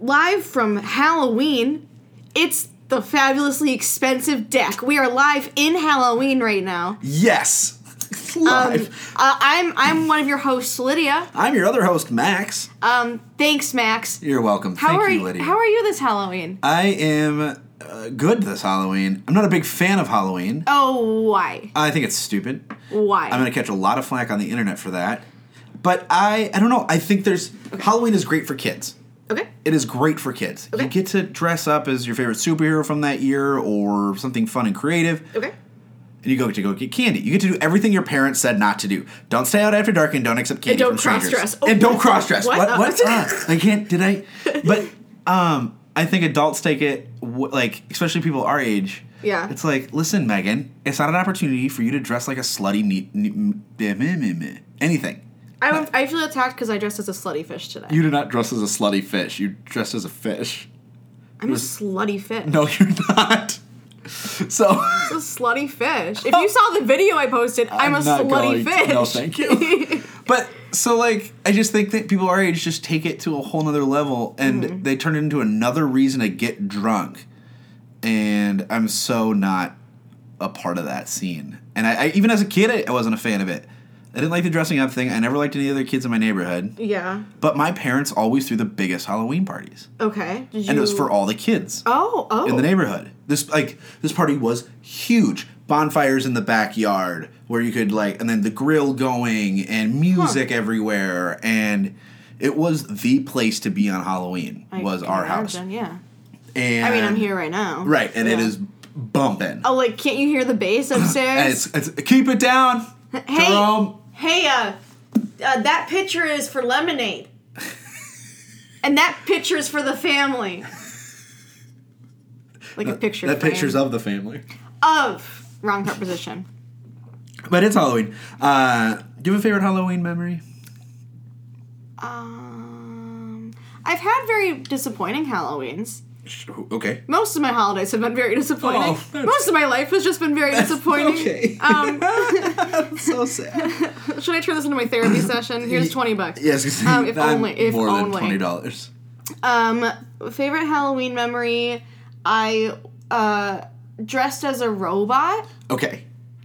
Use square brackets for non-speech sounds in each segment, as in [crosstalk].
live from Halloween. It's the fabulously expensive deck. We are live in Halloween right now. Yes. [laughs] Um, Live. uh, I'm I'm one of your hosts, Lydia. I'm your other host, Max. Um, thanks, Max. You're welcome. How Thank are you? Lydia. How are you this Halloween? I am uh, good this Halloween. I'm not a big fan of Halloween. Oh, why? I think it's stupid. Why? I'm gonna catch a lot of flack on the internet for that. But I, I don't know. I think there's Halloween is great for kids. Okay. It is great for kids. Okay. You get to dress up as your favorite superhero from that year or something fun and creative. Okay. and you go to go get candy. You get to do everything your parents said not to do. Don't stay out after dark and don't accept candy And don't from strangers. Oh, and don't cross dress. What? What? What? Ah, I can't. Did I? [laughs] But um, I think adults take it like, especially people our age. Yeah. It's like, listen, Megan. It's not an opportunity for you to dress like a slutty neat, anything. I, I feel attacked because I dressed as a slutty fish today. You did not dress as a slutty fish. You dressed as a fish. I'm a slutty fish. No, you're not. So. a slutty fish. If you [laughs] saw the video I posted, I'm, a not slutty going to- fish. no, thank you. [laughs] But so like I just think that people our age just take it to a whole nother level and Mm-hmm. they turn it into another reason to get drunk. And I'm so not a part of that scene. And I, I even as a kid I, I wasn't a fan of it. I didn't like the dressing up thing. I never liked any other kids in my neighborhood. yeah. But my parents always threw the biggest Halloween parties. Okay. Did you? And it was for all the kids Oh, oh. in the neighborhood. This like this party was huge. Bonfires in the backyard where you could like, and then the grill going and music everywhere, and it was the place to be on Halloween. I was our house, Yeah. and I mean, I'm here right now. right? And it Yeah. is bumping. Oh, like, can't you hear the bass [coughs] upstairs? it's, it's keep it down, hey, Jerome. Hey, uh, uh, that picture is for lemonade, and that picture is for the family. Like a picture. That frame. pictures of the family. of wrong preposition. But it's Halloween. Uh, do you have a favorite Halloween memory? Um, I've had very disappointing Halloweens. Okay. Most of my holidays have been very disappointing. Oh, Most of my life has just been very disappointing. Okay. Um, [laughs] so sad. [laughs] should I turn this into my therapy [coughs] session? Here's twenty bucks. Yes. Um, if only- if more than only. twenty dollars. Um, favorite Halloween memory. I uh dressed as a robot. Okay.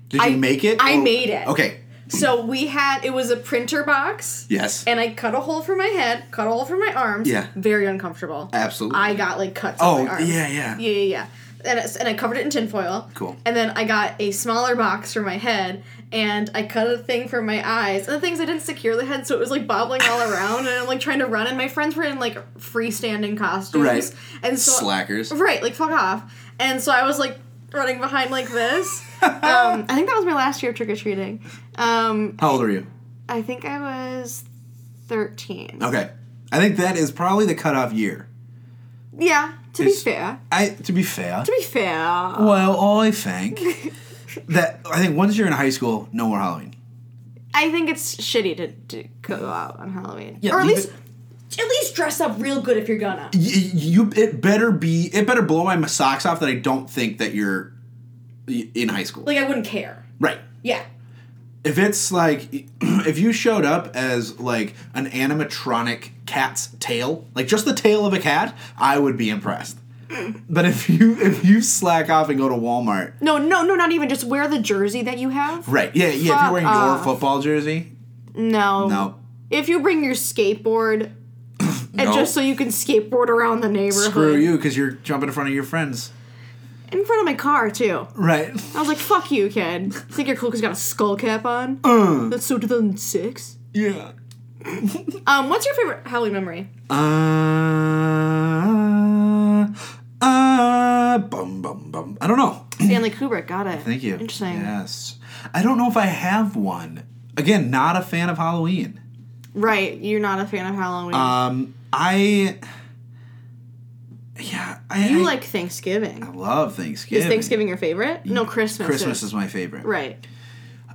Did you I- make it? I made it. Okay. So we had it was a printer box. Yes. And I cut a hole for my head, cut a hole for my arms. Yeah. Very uncomfortable. Absolutely. I got like cuts Oh, on my arms. yeah, yeah. Yeah, yeah, yeah. And, and I covered it in tinfoil. Cool. And then I got a smaller box for my head, and I cut a thing for my eyes. And the things I didn't secure the head, so it was like bobbling all around, and I'm like trying to run. And my friends were in like freestanding costumes. Right. And so Slackers. Right, like fuck off. And so I was like running behind like this. [laughs] um, I think that was my last year of trick or treating. Um, How old are you? I think I was thirteen. Okay. I think that is probably the cutoff year. Yeah, to Is- be fair. I to be fair. To be fair. Well, I think [laughs] that I think once you're in high school, no more Halloween. I think it's shitty to, to go out on Halloween. Yeah, or at leave least at least dress up real good if you're gonna. Y- you it better be it better blow my socks off that I don't think that you're in high school. Like I wouldn't care. right. Yeah. If it's like [clears throat] if you showed up as like an animatronic cat's tail, like just the tail of a cat, I would be impressed. But if you if you slack off and go to Walmart, No, no, no, not even. Just wear the jersey that you have. right? Yeah, yeah. if you're wearing off. your football jersey, No. no, If you bring your skateboard, [clears throat] and No. just so you can skateboard around the neighborhood. screw you because you're jumping in front of your friends. In front of my car too. Right. I was like, "Fuck you, kid. Think you're cool because you got a skull cap on? Uh, That's so 2006." yeah. [laughs] Um, what's your favorite Halloween memory? Uh, uh, bum bum bum. I don't know. [clears throat] Stanley Kubrick. Got it. Thank you. Interesting. Yes. I don't know if I have one. Again, not a fan of Halloween. Right. You're not a fan of Halloween. Um, I. Yeah, I. you I, like Thanksgiving. I love Thanksgiving. Is Thanksgiving your favorite? No, Christmas. Christmas is. is my favorite. Right.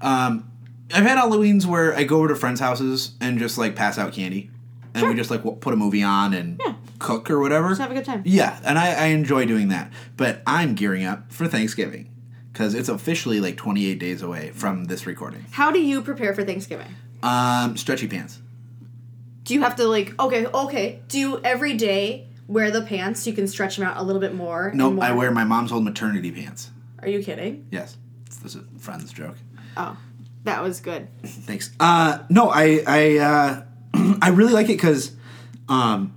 Um, I've had Halloweens where I go over to friends' houses and just like pass out candy, and Sure. we just like w- put a movie on and Yeah. cook or whatever. Just have a good time. Yeah, and I, I enjoy doing that. But I'm gearing up for Thanksgiving because it's officially like 28 days away from this recording. How do you prepare for Thanksgiving? Um, stretchy pants. Do you have to like okay, okay, do you every day wear the pants you can stretch them out a little bit more. No, Nope, I wear my mom's old maternity pants. Are you kidding? Yes, this is a friend's joke. Oh, that was good. Thanks. Uh, no, I I uh, [clears throat] I really like it because um,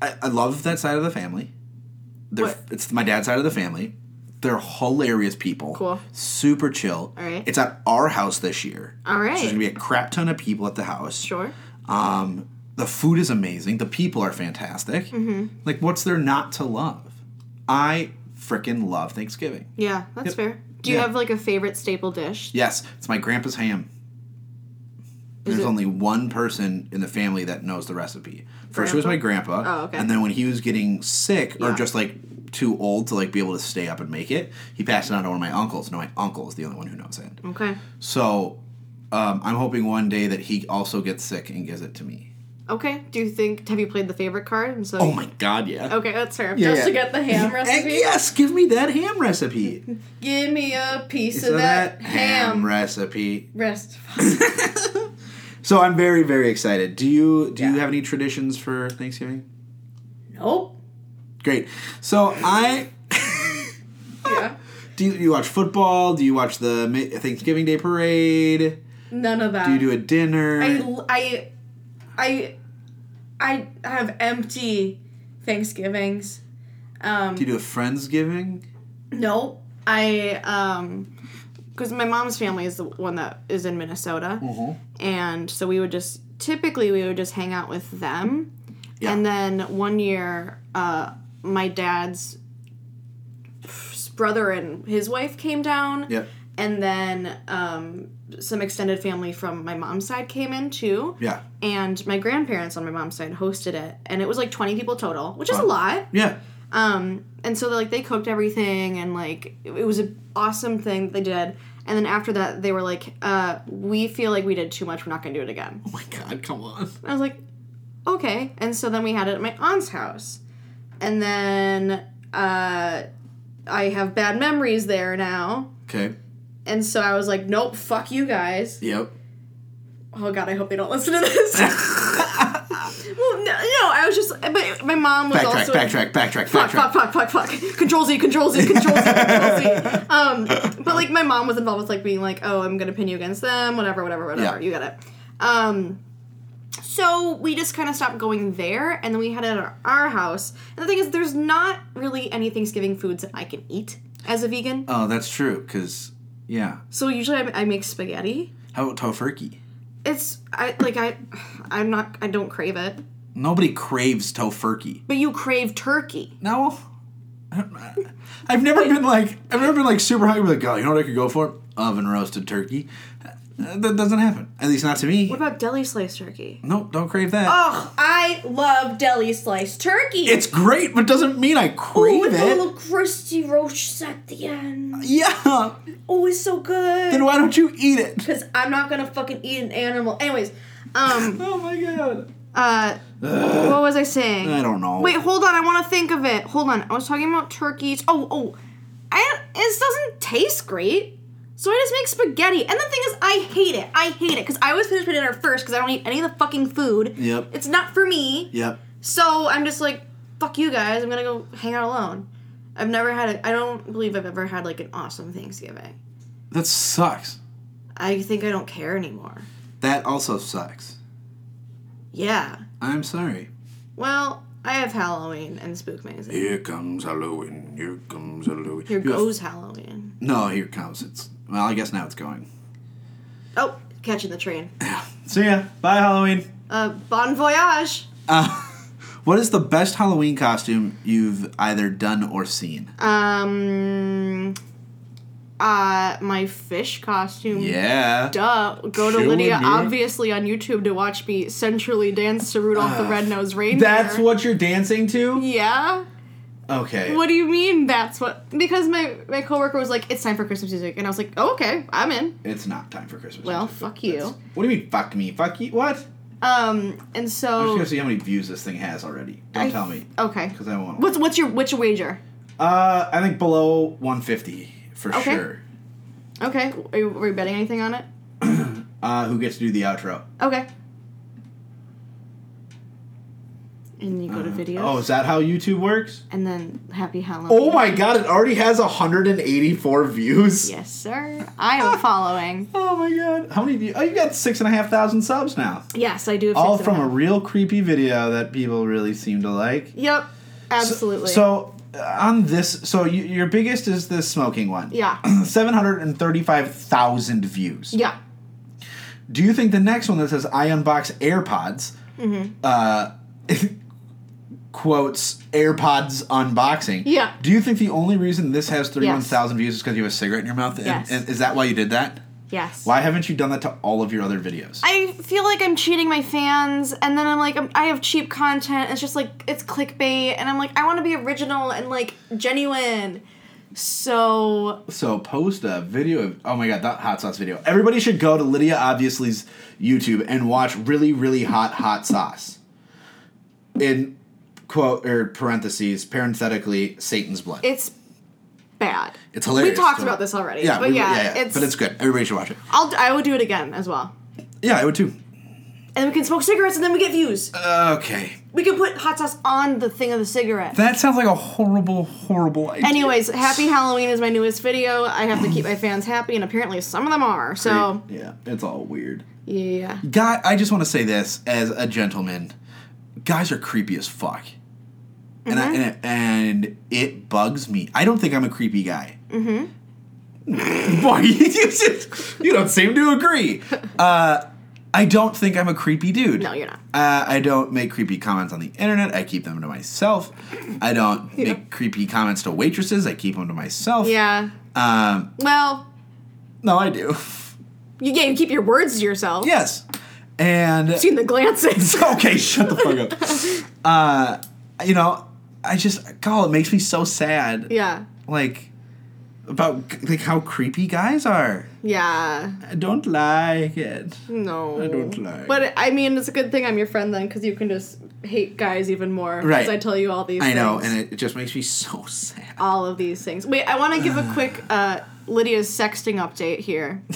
I, I love that side of the family. They're, What? It's my dad's side of the family. They're hilarious people. Cool. Super chill. All right. It's at our house this year. All right. So there's gonna be a crap ton of people at the house. Sure. Um, the food is amazing. The people are fantastic. Mm-hmm. Like, what's there not to love? I freaking love Thanksgiving. Yeah, that's Yep. fair. Do you Yeah. have like a favorite staple dish? Yes, it's my grandpa's ham. There's it- only one person in the family that knows the recipe. First it was my grandpa. Oh, okay. And then when he was getting sick or just like too old to like be able to stay up and make it, he passed it on to one of my uncles. No, my uncle is the only one who knows it. Okay. So um, I'm hoping one day that he also gets sick and gives it to me. Okay. Do you think have you played the favorite card? And so Oh my god, yeah. Okay, that's fair. Yeah, Just yeah. to get the ham [laughs] Heck recipe. yes, give me that ham recipe. [laughs] Give me a piece so of that, ham. recipe. Rest. [laughs] So I'm very very excited. Do you do you have any traditions for Thanksgiving? nope. Great. So I Yeah. do you, you watch football? Do you watch the Thanksgiving Day parade? None of that. Do you do a dinner? I, I, I, I have empty Thanksgivings. Um, do you do a friendsgiving? no, I um, because my mom's family is the one that is in Minnesota, Mm-hmm. and so we would just typically we would just hang out with them, Yeah. and then one year, uh, my dad's brother and his wife came down. Yep. And then um, some extended family from my mom's side came in too. Yeah. And my grandparents on my mom's side hosted it. And it was like 20 people total, which is a lot. Yeah. Um, and so like they cooked everything and like it was an awesome thing that they did. And then after that, they were like, uh, "We feel like we did too much. We're not gonna do it again." Oh my god, come on. I was like, "Okay." And so then we had it at my aunt's house, and then uh, I have bad memories there now. Okay. And so I was like, "Nope, fuck you guys." Yep. Oh god, I hope they don't listen to this. [laughs] well, no, no, I was just, but my mom was Backtrack, also backtrack, backtrack, fuck, backtrack. fuck, fuck, fuck, fuck. Control Z, Control Z, Control Z, Control Z. [laughs] Um, but like my mom was involved with like being like, oh, I'm gonna pin you against them, whatever, whatever, whatever. Yeah. You get it. Um, so we just kind of stopped going there, and then we had it at our, our house. And the thing is, there's not really any Thanksgiving foods that I can eat as a vegan. Oh, that's true. Cause yeah. So usually I, I make spaghetti. How about tofurkey? It's I like I, I'm not I don't crave it. Nobody craves tofurkey. But you crave turkey. No. I've never been like I've never been like super hungry. Like, oh, you know what I could go for? Oven roasted turkey. Uh, That doesn't happen. At least not to me. What about deli sliced turkey? No, don't crave that. Oh, I love deli sliced turkey. It's great, but doesn't mean I Ooh, crave with the it. little crusty roasts at the end. Yeah. Oh, it's so good. Then why don't you eat it? Because I'm not gonna fucking eat an animal. Anyways, um, [laughs] Oh my god. uh, what was I saying? I don't know. Wait, hold on. I want to think of it. Hold on. I was talking about turkeys. Oh, oh, I it doesn't taste great. So I just make spaghetti. And the thing is, I hate it. I hate it because I always finish my dinner first because I don't eat any of the fucking food. Yep. It's not for me. Yep. So I'm just like, fuck you guys. I'm gonna go hang out alone. I've never had a. I don't believe I've ever had like an awesome Thanksgiving. That sucks. I think I don't care anymore. That also sucks. Yeah. I'm sorry. Well, I have Halloween and Spook Magazine. Here comes Halloween. Here comes Halloween. Here You have- goes Halloween. No, here comes. It's well, I guess now it's going. Oh, catching the train. [laughs] See ya. Bye, Halloween. Uh, bon voyage. Uh, [laughs] what is the best Halloween costume you've either done or seen? Um, uh, my fish costume. Yeah. Duh. Go to Sure, Lydia, obviously, on YouTube to watch me centrally dance to Rudolph the Red-Nosed Reindeer. That's what you're dancing to? Yeah. Okay. What do you mean that's what? Because my my coworker was like, "It's time for Christmas music," and I was like, oh, "Okay, I'm in." It's not time for Christmas. Well, music. fuck you. That's- What do you mean, fuck me? Fuck you? What? Um, and so I'm just gonna see how many views this thing has already. Don't I- tell me, okay. because I won't. What's what's your what's your wager? Uh, I think below 150 for Okay. sure. Okay, are you, are you betting anything on it? [clears throat] Uh, who gets to do the outro? Okay. And you go to [gasps] videos. Oh, is that how YouTube works? And then Happy Halloween. Oh my god, it already has 184 views. Yes, sir. I am [laughs] following. Oh my god. How many views? Oh, you got six and a half thousand subs now. Yes, I do. Have All from a real creepy video that people really seem to like. Yep. Absolutely. So, uh, on this, so you, your biggest is the smoking one. Yeah. [clears throat] 735,000 views. yeah. Do you think the next one that says I unbox AirPods Mm-hmm. uh, [laughs] quotes AirPods unboxing? Yeah. Do you think the only reason this has 31,000 views is because you have a cigarette in your mouth? And, Yes. and is that why you did that? Yes. Why haven't you done that to all of your other videos? I feel like I'm cheating my fans, and then I'm like, I'm, I have cheap content. It's just like it's clickbait, and I'm like, I want to be original and like genuine. So So post a video of oh my god that hot sauce video. Everybody should go to Lydia Obviously's YouTube and watch really really hot hot sauce. In quote or parentheses parenthetically Satan's blood. it's bad. it's hilarious. We talked about this already. Yeah, but we- yeah, it's, but it's good. Everybody should watch it. I'll I would do it again as well, Yeah, I would too. and then we can smoke cigarettes, and then we get views. Okay, We can put hot sauce on the thing of the cigarette. that sounds like a horrible horrible idea. Anyways, Happy Halloween is my newest video. I have to keep my fans happy, and apparently some of them are. So yeah, it's all weird. yeah, Guy, I just want to say this as a gentleman: guys are creepy as fuck, and I, and, it, and it bugs me. I don't think I'm a creepy guy. Mm-hmm. [laughs] Boy, you, just, you don't seem to agree. [laughs] Uh, I don't think I'm a creepy dude. no, you're not. Uh, I don't make creepy comments on the internet. I keep them to myself. I don't [laughs] Yeah. make creepy comments to waitresses. I keep them to myself. Yeah. Um, Well, no, I do. you, yeah, you keep your words to yourself. yes. And Seen the glances. okay, shut the fuck up. Uh, you know, I just God, it makes me so sad. yeah. Like about like how creepy guys are. Yeah. I don't like it. No. I don't like. But I mean, it's a good thing I'm your friend then, because you can just hate guys even more. Right. As I tell you all these. I know, and it, it just makes me so sad. all of these things. Wait, I want to give a [sighs] quick uh, Lydia's sexting update here. [laughs]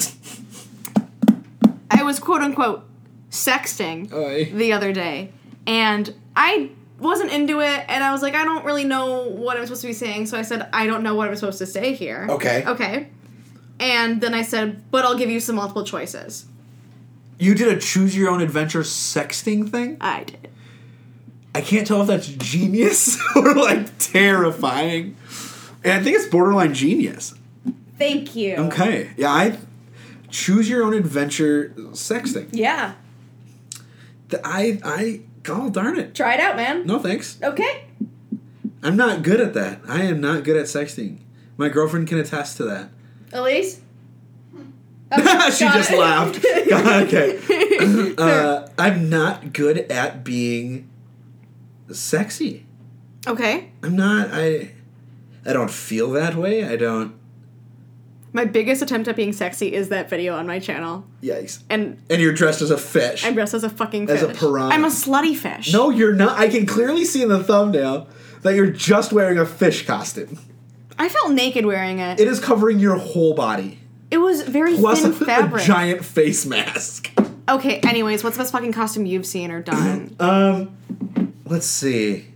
I was quote unquote sexting Oy. the other day, and I wasn't into it, and I was like, I don't really know what I'm supposed to be saying, so I said, I don't know what I'm supposed to say here. Okay. Okay. And then I said, but I'll give you some multiple choices. You did a choose your own adventure sexting thing? I did. I can't tell if that's genius [laughs] or like terrifying. And I think it's borderline genius. Thank you. Okay. Yeah, I choose your own adventure sexting. Yeah. Th- I I God darn it. Try it out, man. No thanks. Okay. I'm not good at that. I am not good at sexting. My girlfriend can attest to that. Elise? [laughs] she just it. laughed. [laughs] okay. [laughs] Uh, I'm not good at being sexy. Okay. I'm not. I. I don't feel that way. I don't. My biggest attempt at being sexy is that video on my channel. Yikes. And And you're dressed as a fish. I'm dressed as a fucking fish. As a piranha. I'm a slutty fish. no, you're not. I can clearly see in the thumbnail that you're just wearing a fish costume. I felt naked wearing it. It is covering your whole body. It was very Plus thin a, [laughs] fabric. giant face mask. okay, anyways, what's the best fucking costume you've seen or done? [clears throat] Um, let's see.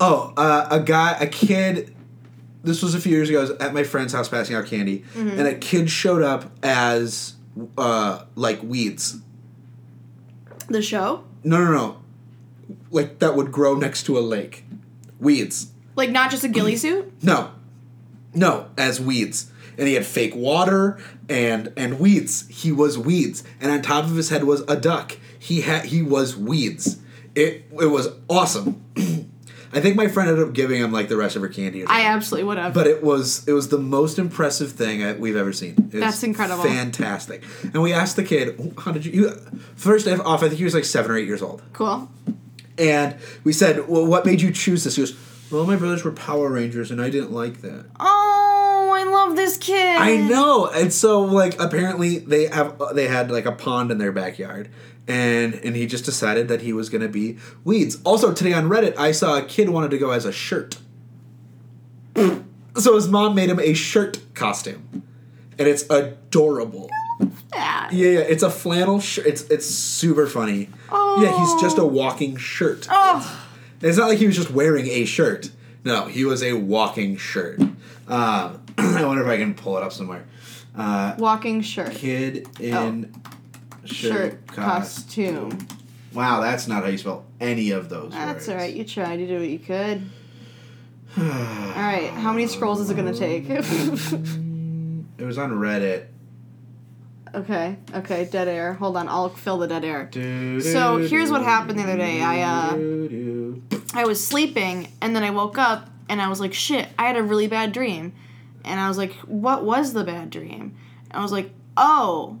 Oh, uh, a guy, a kid. This was a few years ago. I was at my friend's house passing out candy, and a kid showed up as uh, like weeds. the show? No, no, no. Like that would grow next to a lake. Weeds. Like not just a ghillie suit? [clears throat] No, no, as weeds. And he had fake water and and weeds. He was weeds, and on top of his head was a duck. He had he was weeds. It it was awesome. I think my friend ended up giving him like the rest of her candy. Or I absolutely would have. But it was it was the most impressive thing I, we've ever seen. That's incredible. fantastic. And we asked the kid, "How did you?" you first off, I think he was like seven or eight years old. cool. And we said, "Well, what made you choose this?" He goes, "Well, my brothers were Power Rangers, and I didn't like that." Oh, I love this kid. I know, and so like apparently they have they had like a pond in their backyard, and and he just decided that he was gonna be weeds. Also today on Reddit, I saw a kid wanted to go as a shirt, so his mom made him a shirt costume, and it's adorable. Yeah. Yeah, it's a flannel shirt. It's it's super funny. Oh. Yeah, he's just a oh. walking shirt. Oh. It's not like he was just wearing a shirt. No, he was a walking shirt. Um, [clears throat] I wonder if I can pull it up somewhere. Uh, Walking shirt. kid in shirt, Shirt. costume. Costume. Wow, that's not how you spell any of those That's words. alright. You tried. You did what you could. [sighs] alright. How many scrolls is it going to take? [laughs] It was on Reddit. okay. Okay. Dead air. Hold on. I'll fill the dead air. Do, So, here's what happened the other day. I, uh, do, do. I was sleeping and then I woke up and I was like, shit, I had a really bad dream. And I was like, what was the bad dream? And I was like, oh,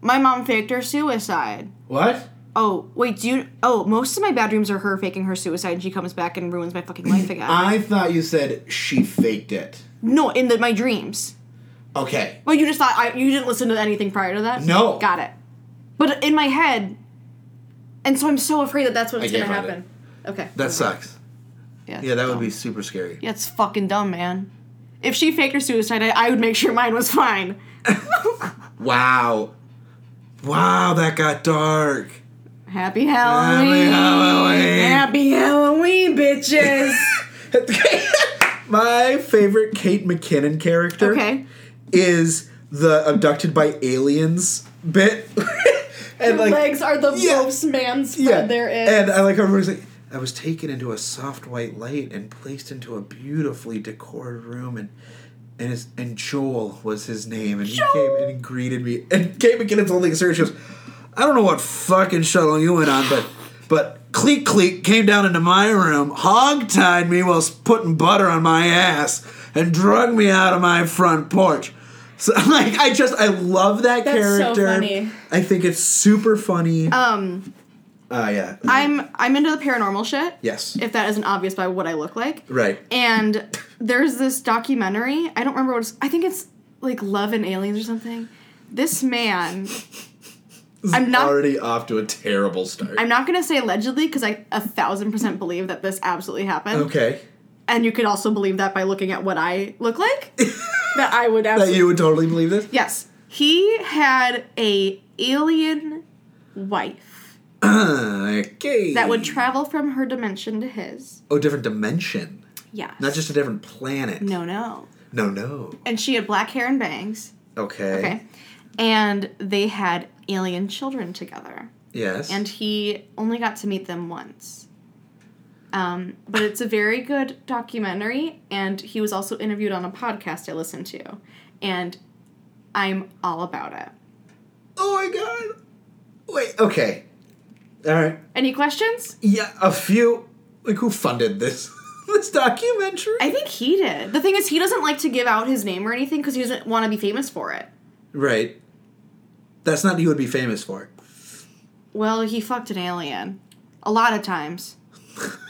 my mom faked her suicide. What? Oh, wait, do you. Oh, most of my bad dreams are her faking her suicide and she comes back and ruins my fucking life again. I thought you said she faked it. no, in the, my dreams. Okay. Well, you just thought. I, you didn't listen to anything prior to that? No. Got it. But in my head. And so I'm so afraid that that's what's going to happen. Okay. That sucks. Yeah, Yeah, that would be super scary. Yeah, it's fucking dumb, man. If she faked her suicide, I, I would make sure mine was fine. [laughs] Wow. Wow, that got dark. Happy Halloween. Halloween. Happy Halloween, bitches. [laughs] My favorite Kate McKinnon character okay. is the abducted by aliens bit. [laughs] and Her legs are the yeah. most man spread yeah. there is. And I like how everybody's like, I was taken into a soft white light and placed into a beautifully decorated room and and his, and Joel was his name and he came and he greeted me and Kate McKinnon's holding a cigarette. She goes, I don't know what fucking shuttle you went on, but but Cleek Cleek came down into my room, hog tied me while putting butter on my ass, and drug me out of my front porch. So [laughs] like I just I love that That's so character. funny. I think it's super funny. um, Uh, yeah. I'm I'm into the paranormal shit. yes. If that isn't obvious by what I look like. right. And there's this documentary. I don't remember what it's. I think it's like Love and Aliens or something. This man. I'm not. already off to a terrible start. I'm not gonna say allegedly because I a thousand percent believe that this absolutely happened. okay. And you could also believe that by looking at what I look like. [laughs] that I would That you would totally believe this? yes, he had a alien wife okay. that would travel from her dimension to his. Oh, different dimension. Yeah. Not just a different planet. No, no. No, no. And she had black hair and bangs. Okay. Okay. And they had alien children together. Yes. And he only got to meet them once. Um, but it's a very good documentary, and he was also interviewed on a podcast I listened to. And I'm all about it. oh my god. Wait, okay. Alright. Any questions? Yeah, a few. Like, who funded this? [laughs] this documentary? I think he did. The thing is, he doesn't like to give out his name or anything because he doesn't want to be famous for it. right. That's not what he would be famous for. Well, he fucked an alien. A lot of times. [laughs]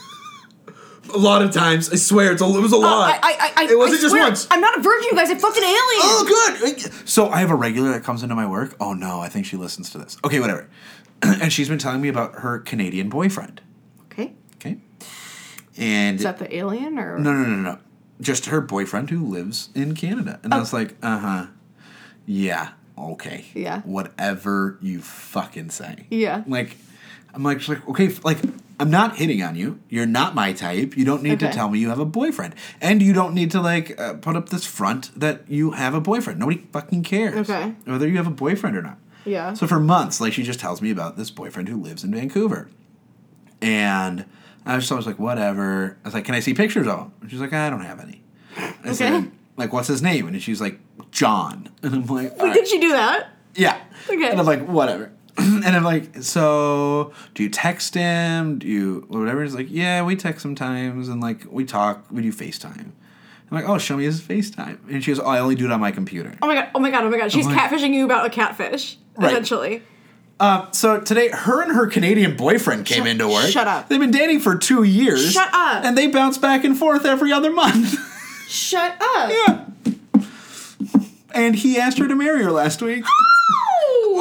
A lot of times. I swear, it's a, it was a lot. I, I, I, It wasn't I just once. I'm not a virgin, you guys. I fucked an alien. Oh, good. So I have a regular that comes into my work. Oh no, I think she listens to this. Okay, whatever. [clears throat] and she's been telling me about her Canadian boyfriend. Okay. Okay. And Is that the alien or? no, no, no, no, no. Just her boyfriend who lives in Canada. And I Oh. was like, uh huh. Yeah. Okay. Yeah. Whatever you fucking say. Yeah. Like, I'm like, she's like, okay, like, I'm not hitting on you. You're not my type. You don't need to tell me you have a boyfriend, and you don't need to like uh, put up this front that you have a boyfriend. Nobody fucking cares. Okay. Whether you have a boyfriend or not. Yeah. So for months, like, she just tells me about this boyfriend who lives in Vancouver, and I was just always like, whatever. I was like, can I see pictures of him? And she's like, I don't have any. I Okay. said, like, what's his name? And she's like, John. [laughs] And I'm like, "All right." Did she do that? Yeah. Okay. And I'm like, whatever. [clears throat] and I'm like, so do you text him? Do you whatever? He's like, yeah, we text sometimes and like we talk, we do FaceTime. I'm like, oh, show me his FaceTime. And she goes, oh, I only do it on my computer. Oh my god! Oh my god! Oh my god! She's like- catfishing you about a catfish, Right. essentially. Uh, so today, her and her Canadian boyfriend came Shut- into work. shut up. They've been dating for two years. Shut up. And they bounce back and forth every other month. [laughs] Shut up! yeah. And he asked her to marry her last week. [laughs]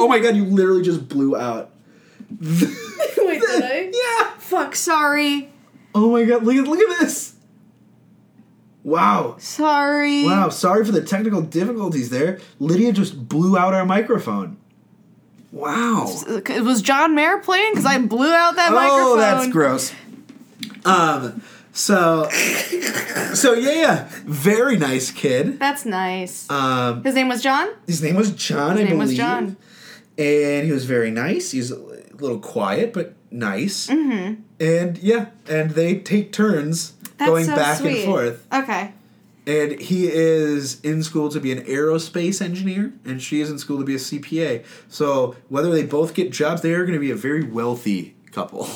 oh my god, you literally just blew out. [laughs] Wait, did I? [laughs] Yeah. Fuck. Sorry. Oh my god, look at look at this. Wow. Sorry. Wow, sorry for the technical difficulties there. Lydia just blew out our microphone. Wow. It was John Mayer playing because I blew out that microphone. Oh, that's gross. Um. So. So yeah, yeah. Very nice kid. That's nice. Um. His name was John. His name was John. His I name was believe. John. And he was very nice. He's a little quiet, but nice. Mm-hmm. And yeah, and they take turns That's going so back sweet. and forth. Okay. And he is in school to be an aerospace engineer, and she is in school to be a CPA. So whether they both get jobs, they are going to be a very wealthy couple.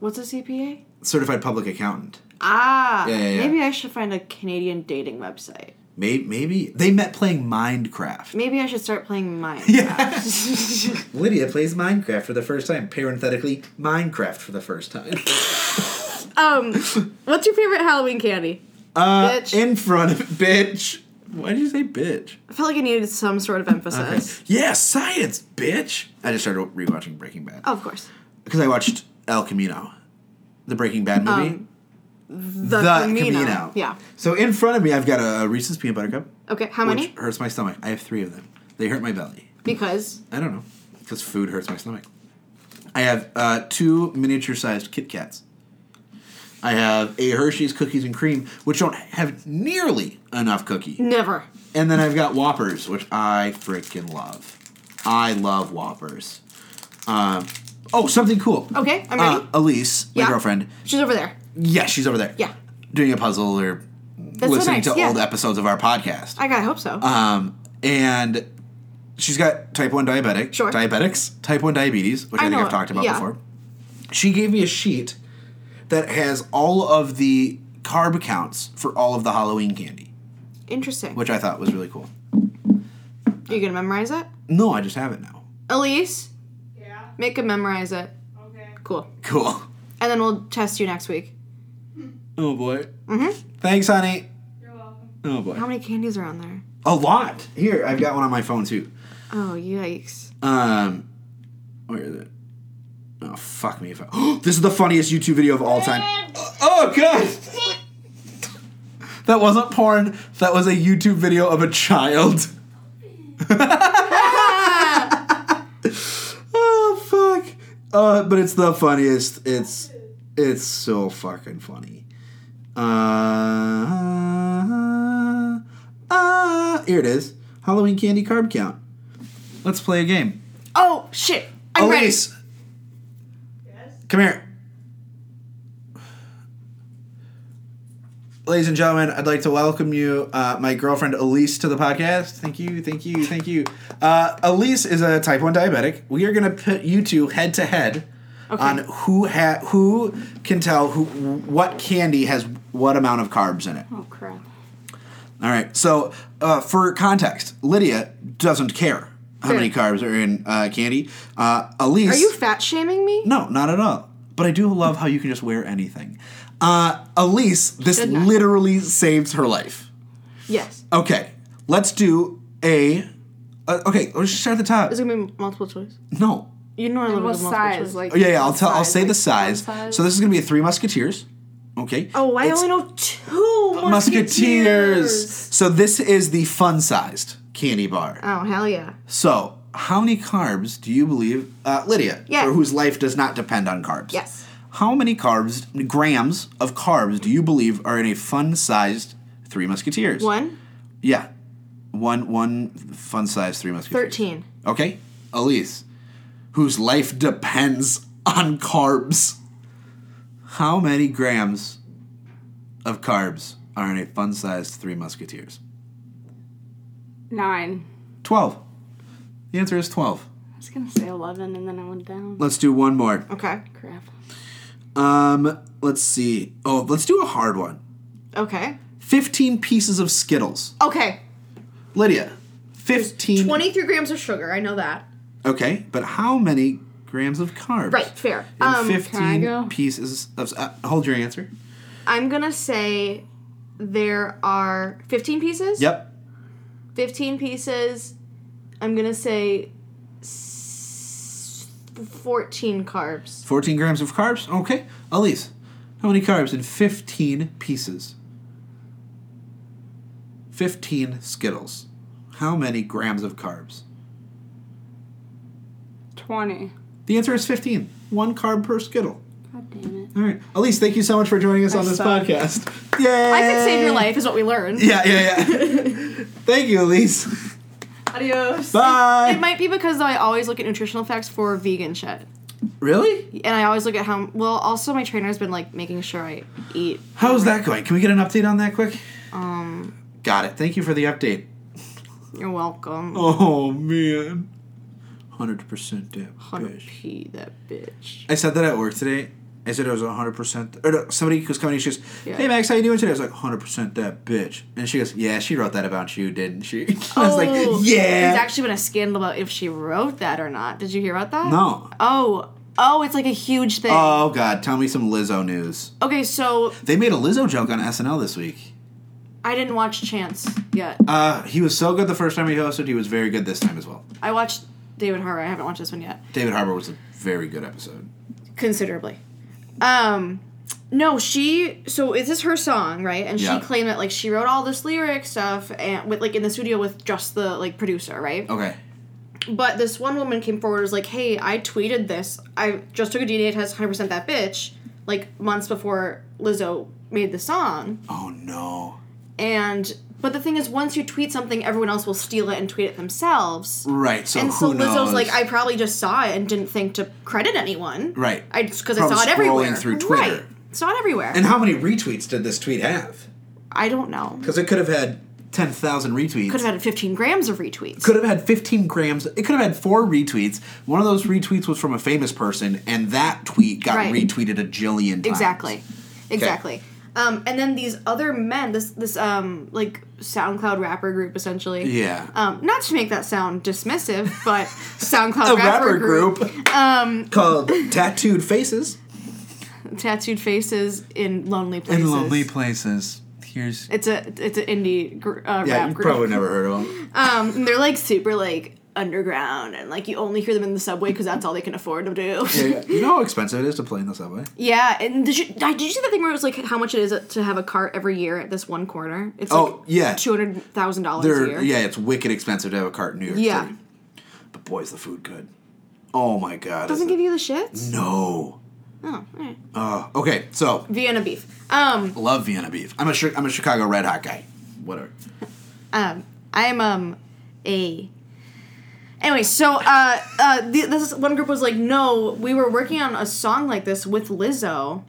What's a CPA? Certified public accountant. Ah. Yeah, yeah, yeah. Maybe I should find a Canadian dating website. Maybe, maybe they met playing Minecraft. Maybe I should start playing Minecraft. Yeah. [laughs] Lydia plays Minecraft for the first time. Parenthetically, Minecraft for the first time. um, what's your favorite Halloween candy? Uh, Bitch. in front of bitch. Why did you say bitch? I felt like I needed some sort of emphasis. Yeah, science, bitch. I just started rewatching Breaking Bad Oh, of course. because I watched El Camino, the Breaking Bad movie. Um, The, Camino. Yeah. So in front of me, I've got a Reese's peanut butter cup, Okay, how which many? hurts my stomach. I have three of them. They hurt my belly. Because I don't know, because food hurts my stomach. I have uh, two miniature-sized Kit Kats. I have a Hershey's cookies and cream, which don't have nearly enough cookie. never. And then I've got Whoppers, which I freaking love. I love Whoppers. Um, oh, something cool. Okay, I'm ready. Uh, Elise, my Yeah. girlfriend. She's over there. Yeah, she's over there. Yeah. Doing a puzzle or listening nice. to yeah. old episodes of our podcast. I gotta hope so. Um, and she's got type 1 diabetic. Sure. Diabetics, type 1 diabetes, which I, I think know I've talked about yeah. before. She gave me a sheet that has all of the carb counts for all of the Halloween candy, Interesting. which I thought was really cool. Are you gonna memorize it? No, I just have it now. Elise. Make him memorize it. Okay. Cool. Cool. And then we'll test you next week. Oh boy. Mm-hmm. Thanks, honey. You're welcome. Oh boy. How many candies are on there? A lot. Here, I've got one on my phone too. Oh, yikes. Um, where is it? Oh fuck me if I. [gasps] this is the funniest YouTube video of all time. [laughs] Oh god. That wasn't porn. That was a YouTube video of a child. [laughs] [laughs] Uh, but it's the funniest. It's it's so fucking funny. Uh, uh, here it is. Halloween candy carb count. Let's play a game. Oh, shit. I'm ready. Yes. come here. Ladies and gentlemen, I'd like to welcome you, uh, my girlfriend Elise, to the podcast. Thank you, thank you, thank you. Uh, Elise is a type one diabetic. We are going to put you two head to head on who ha- who can tell who what candy has what amount of carbs in it. Oh, crap. All right. So, uh, for context, Lydia doesn't care how Fair. many carbs are in uh, candy. Uh, Elise, Are you fat shaming me? no, not at all. But I do love how you can just wear anything. Uh, Elise, this Should not. literally saves her life. Yes. Okay, let's do a. Uh, okay, let's just start at the top. Is it gonna be multiple choice? No. You know I love what multiple size? choice. Like Oh, yeah, yeah. I'll tell. I'll size? say the size. size? So this is gonna be a Three Musketeers. Okay. Oh, I It's only know two Musketeers. musketeers. So this is the fun-sized candy bar. Oh, hell yeah. So, how many carbs do you believe, uh, Lydia, Yeah. for whose life does not depend on carbs? Yes. How many carbs, grams of carbs, do you believe are in a fun-sized Three Musketeers? One, Yeah, one one fun-sized Three Musketeers. 13. Okay, Elise, whose life depends on carbs. How many grams of carbs are in a fun-sized Three Musketeers? Nine. Twelve. The answer is twelve. I was gonna say eleven, and then I went down. Let's do one more. Okay. Crap. Um, let's see. Oh, let's do a hard one. Okay. 15 pieces of Skittles. Okay. Lydia, 15. 23 grams of sugar. I know that. Okay, but how many grams of carbs? Right, fair. In Um, 15 go? pieces of. Uh, hold your answer. I'm gonna say there are 15 pieces. Yep. 15 pieces. I'm gonna say s- 14 carbs. 14 grams of carbs. Okay. Elise, how many carbs in 15 pieces? 15 Skittles. How many grams of carbs? 20. The answer is 15. One carb per Skittle. God damn it. All right. Elise, thank you so much for joining us I on this suck. podcast. Yay! I could save your life, is what we learned. Yeah, yeah, yeah. [laughs] thank you, Elise. Adios. Bye. It might be because though I always look at nutritional facts for vegan shit. Really? And I always look at how well also my trainer's been like making sure I eat. How's that going? Can we get an update on that quick? Um Got it. Thank you for the update. you're welcome. Oh, man. 100% that Hundred bitch. p that bitch. I said that at work today. I said it was 100%. Or no, somebody was coming and she goes, Yeah. Hey, Max, how you doing today? I was like, 100% that bitch. And she goes, Yeah, she wrote that about you, didn't she? [laughs] I was like, Oh, Yeah. There's actually been a scandal about if she wrote that or not. Did you hear about that? No. Oh. Oh, it's like a huge thing. Oh, God. Tell me some Lizzo news. okay, so They made a Lizzo joke on SNL this week. I didn't watch Chance yet. Uh, he was so good the first time he hosted. He was very good this time as well. I watched David Harbour. I haven't watched this one yet. David Harbour was a very good episode. considerably. Um, no, she. So is this her song, right? And Yeah. she claimed that like she wrote all this lyric stuff and with like in the studio with just the like producer, right? Okay. But this one woman came forward and was like, "Hey, I tweeted this. I just took a DNA test, hundred percent that bitch." Like months before Lizzo made the song, Oh, no. and but the thing is, once you tweet something, everyone else will steal it and tweet it themselves. Right. So and so Lizzo's knows? like, I probably just saw it and didn't think to credit anyone. Right. I because I saw it everywhere. through Twitter. Right. Saw it everywhere. And how many retweets did this tweet have? I don't know. Because it could have had 10,000 retweets. Could have had 15 grams of retweets. could have had 15 grams. It could have had four retweets. One of those retweets was from a famous person, and that tweet got Right. retweeted a jillion times. Exactly. Exactly. Um, and then these other men, this this um like SoundCloud rapper group essentially. Yeah. Um, not to make that sound dismissive, but [laughs] SoundCloud A rapper, rapper group, group Um, called Tattooed Faces. tattooed faces in lonely places. In lonely places. Here's. It's a it's an indie gr- uh, Yeah, rap you group. probably never heard of them. [laughs] Um, they're like super like underground and like you only hear them in the subway because that's all they can afford to do. Yeah, yeah. You know how expensive it is to play in the subway? Yeah, and did you did you see that thing where it was like how much it is to have a cart every year at this one corner? It's Oh, like yeah. two hundred thousand dollars a year. yeah, it's wicked expensive to have a cart in New York Yeah. City. But boy, is the food good. Oh my god. Doesn't give it- you the shits. No. Oh, alright. Uh, okay, so Vienna beef. Um, love Vienna beef. I'm a I'm a Chicago Red Hot guy. Whatever. um, I'm um a. Anyway, so uh, uh, the, this one group was like, no, we were working on a song like this with Lizzo,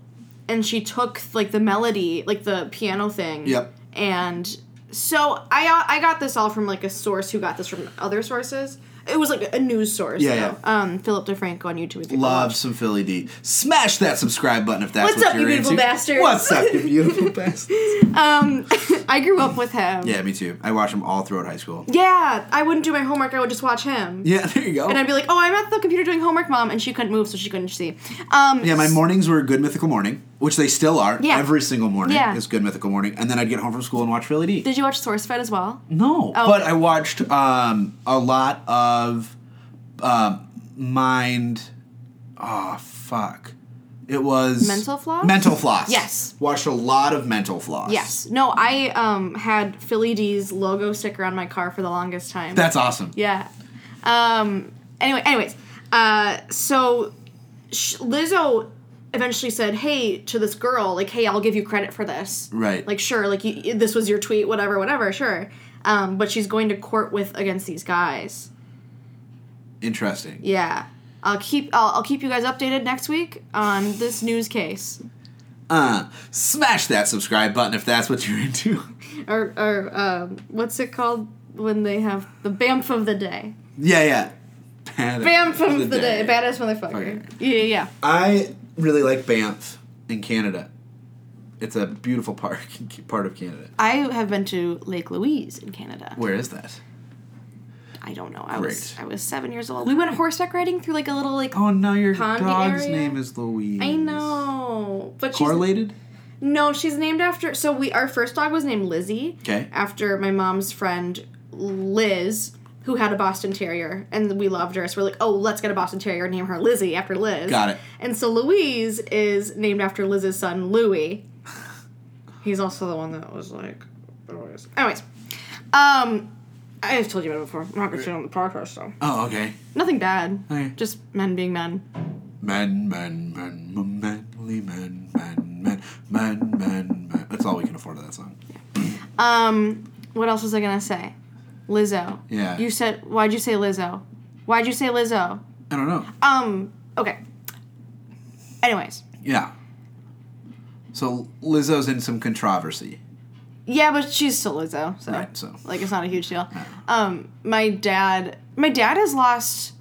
and she took like the melody, like the piano thing. Yep. And so I uh, I got this all from like a source who got this from other sources. It was like a news source. Yeah, though. Um, Philip DeFranco on YouTube. if you Love some Philly D. Smash that subscribe button if that's What's what up, you you're beautiful into. bastards? What's up, you [laughs] beautiful bastards? Um, [laughs] I grew up with him. Yeah, me too. I watched him all throughout high school. Yeah, I wouldn't do my homework. I would just watch him. Yeah, [laughs] there you go. And I'd be like, "Oh, I'm at the computer doing homework, mom," and she couldn't move, so she couldn't see. Um, yeah, my mornings were a Good Mythical Morning, which they still are. Yeah. Every single morning Yeah. is Good Mythical Morning, and then I'd get home from school and watch Philly D. Did you watch SourceFed as well? No, Oh, but. I watched um, a lot of um, Mind. Oh fuck! It was Mental Floss? Mental Floss. Yes. watched a lot of Mental Floss. Yes. No, I um had Philly D's logo sticker on my car for the longest time. that's awesome. yeah. Um. Anyway. Anyways. Uh. So, sh- Lizzo eventually said, "Hey," to this girl, like, "Hey, I'll give you credit for this." Right. Like, sure. Like, you, this was your tweet. Whatever. Whatever. Sure. Um. But she's going to court with against these guys. Interesting. Yeah. I'll keep I'll, I'll keep you guys updated next week on this news case. Uh, smash that subscribe button if that's what you're into. [laughs] Or or um, what's it called when they have the Bamf of the day? yeah, yeah. Bad Bamf of the, day. Badass motherfucker. Okay. Yeah, yeah. I really like Banff in Canada. It's a beautiful park, [laughs] part of Canada. I have been to Lake Louise in Canada. Where is that? I don't know. I was I was seven years old. We went horseback riding through like a little like Oh no, your dog's area? name is Louise. I know, but she's Correlated? no, she's named after. So we our first dog was named Lizzie. 'Kay. After my mom's friend Liz, who had a Boston Terrier, and we loved her. So we're like, oh, let's get a Boston Terrier and name her Lizzie after Liz. Got it. And so Louise is named after Liz's son Louis. He's also the one that was like, always. Anyways, um, I've told you about it before. I'm not gonna say on the podcast, so Oh, okay. nothing bad. Okay. Just men being men. Men, men, men, m- manly men, men, men, men, men, men. That's all we can afford of that song. Yeah. Um, what else was I gonna say? Lizzo. Yeah. You said why'd you say Lizzo? Why'd you say Lizzo? I don't know. Um. Okay. Anyways, Yeah. So Lizzo's in some controversy. yeah, but she's still Lizzo, so Right, so. like it's not a huge deal. Um, my dad, my dad has lost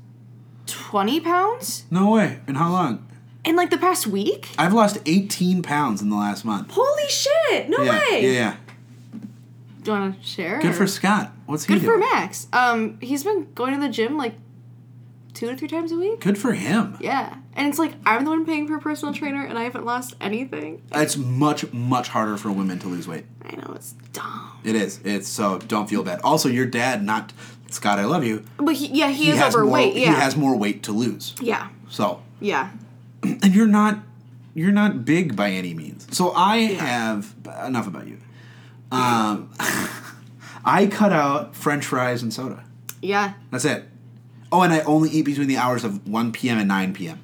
twenty pounds No way. In how long? in like the past week. I've lost 18 pounds in the last month. Holy shit! No yeah, way. yeah, yeah. Do you want to share? Good or- for Scott. What's he Good for? Max. Um, he's been going to the gym like two to three times a week. Good for him. Yeah, and it's like I'm the one paying for a personal trainer, and I haven't lost anything. It's much, much harder for women to lose weight. I know it's dumb, It is. It's so don't feel bad. Also, your dad, not Scott, I love you. but he, yeah, he, is has overweight. More, yeah, He has more weight to lose. yeah, So, yeah. [clears throat] and you're not, you're not big by any means. So I have enough about you. Um, [laughs] I cut out French fries and soda. Yeah, That's it. Oh, and I only eat between the hours of 1 p.m. and 9 p.m.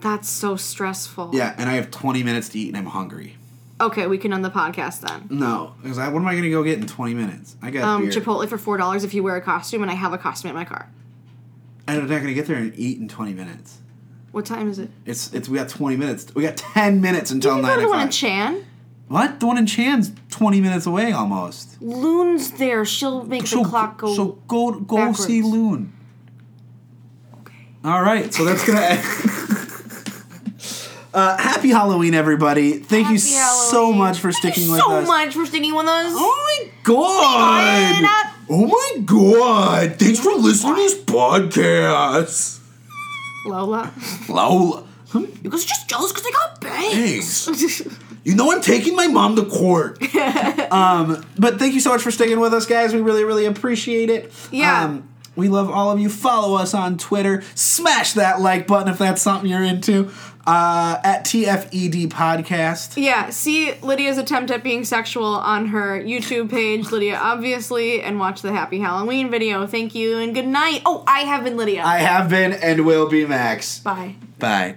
that's so stressful. Yeah, and I have 20 minutes to eat and I'm hungry. Okay, we can end the podcast then. No, because I, what am I going to go get in 20 minutes? I got Um, beer. Chipotle for four dollars if you wear a costume, and I have a costume in my car. And I'm not going to get there and eat in 20 minutes. What time is it? It's it's we got 20 minutes. We got 10 minutes until You 9 go to one in. Chan. What? The one in Chan's 20 minutes away almost. Loon's there. She'll make So the clock go. so go go backwards. see Loon. okay. All right, so that's gonna. end. [laughs] uh, happy Halloween, everybody! Thank you Happy so much for Thank sticking with so us. So much for sticking with us. Oh my god! Oh my god! Thanks for listening to this podcast. Lola. Lola. You guys are just jealous because I got bangs. Thanks. [laughs] You know I'm taking my mom to court. [laughs] um, but thank you so much for sticking with us, guys. We really, really appreciate it. Yeah. Um, we love all of you. Follow us on Twitter. Smash that like button if that's something you're into. Uh, at TFED Podcast. Yeah, see Lydia's attempt at being sexual on her YouTube page, Lydia obviously, and watch the Happy Halloween video. Thank you and good night. Oh, I have been Lydia. I have been and will be Max. Bye. Bye.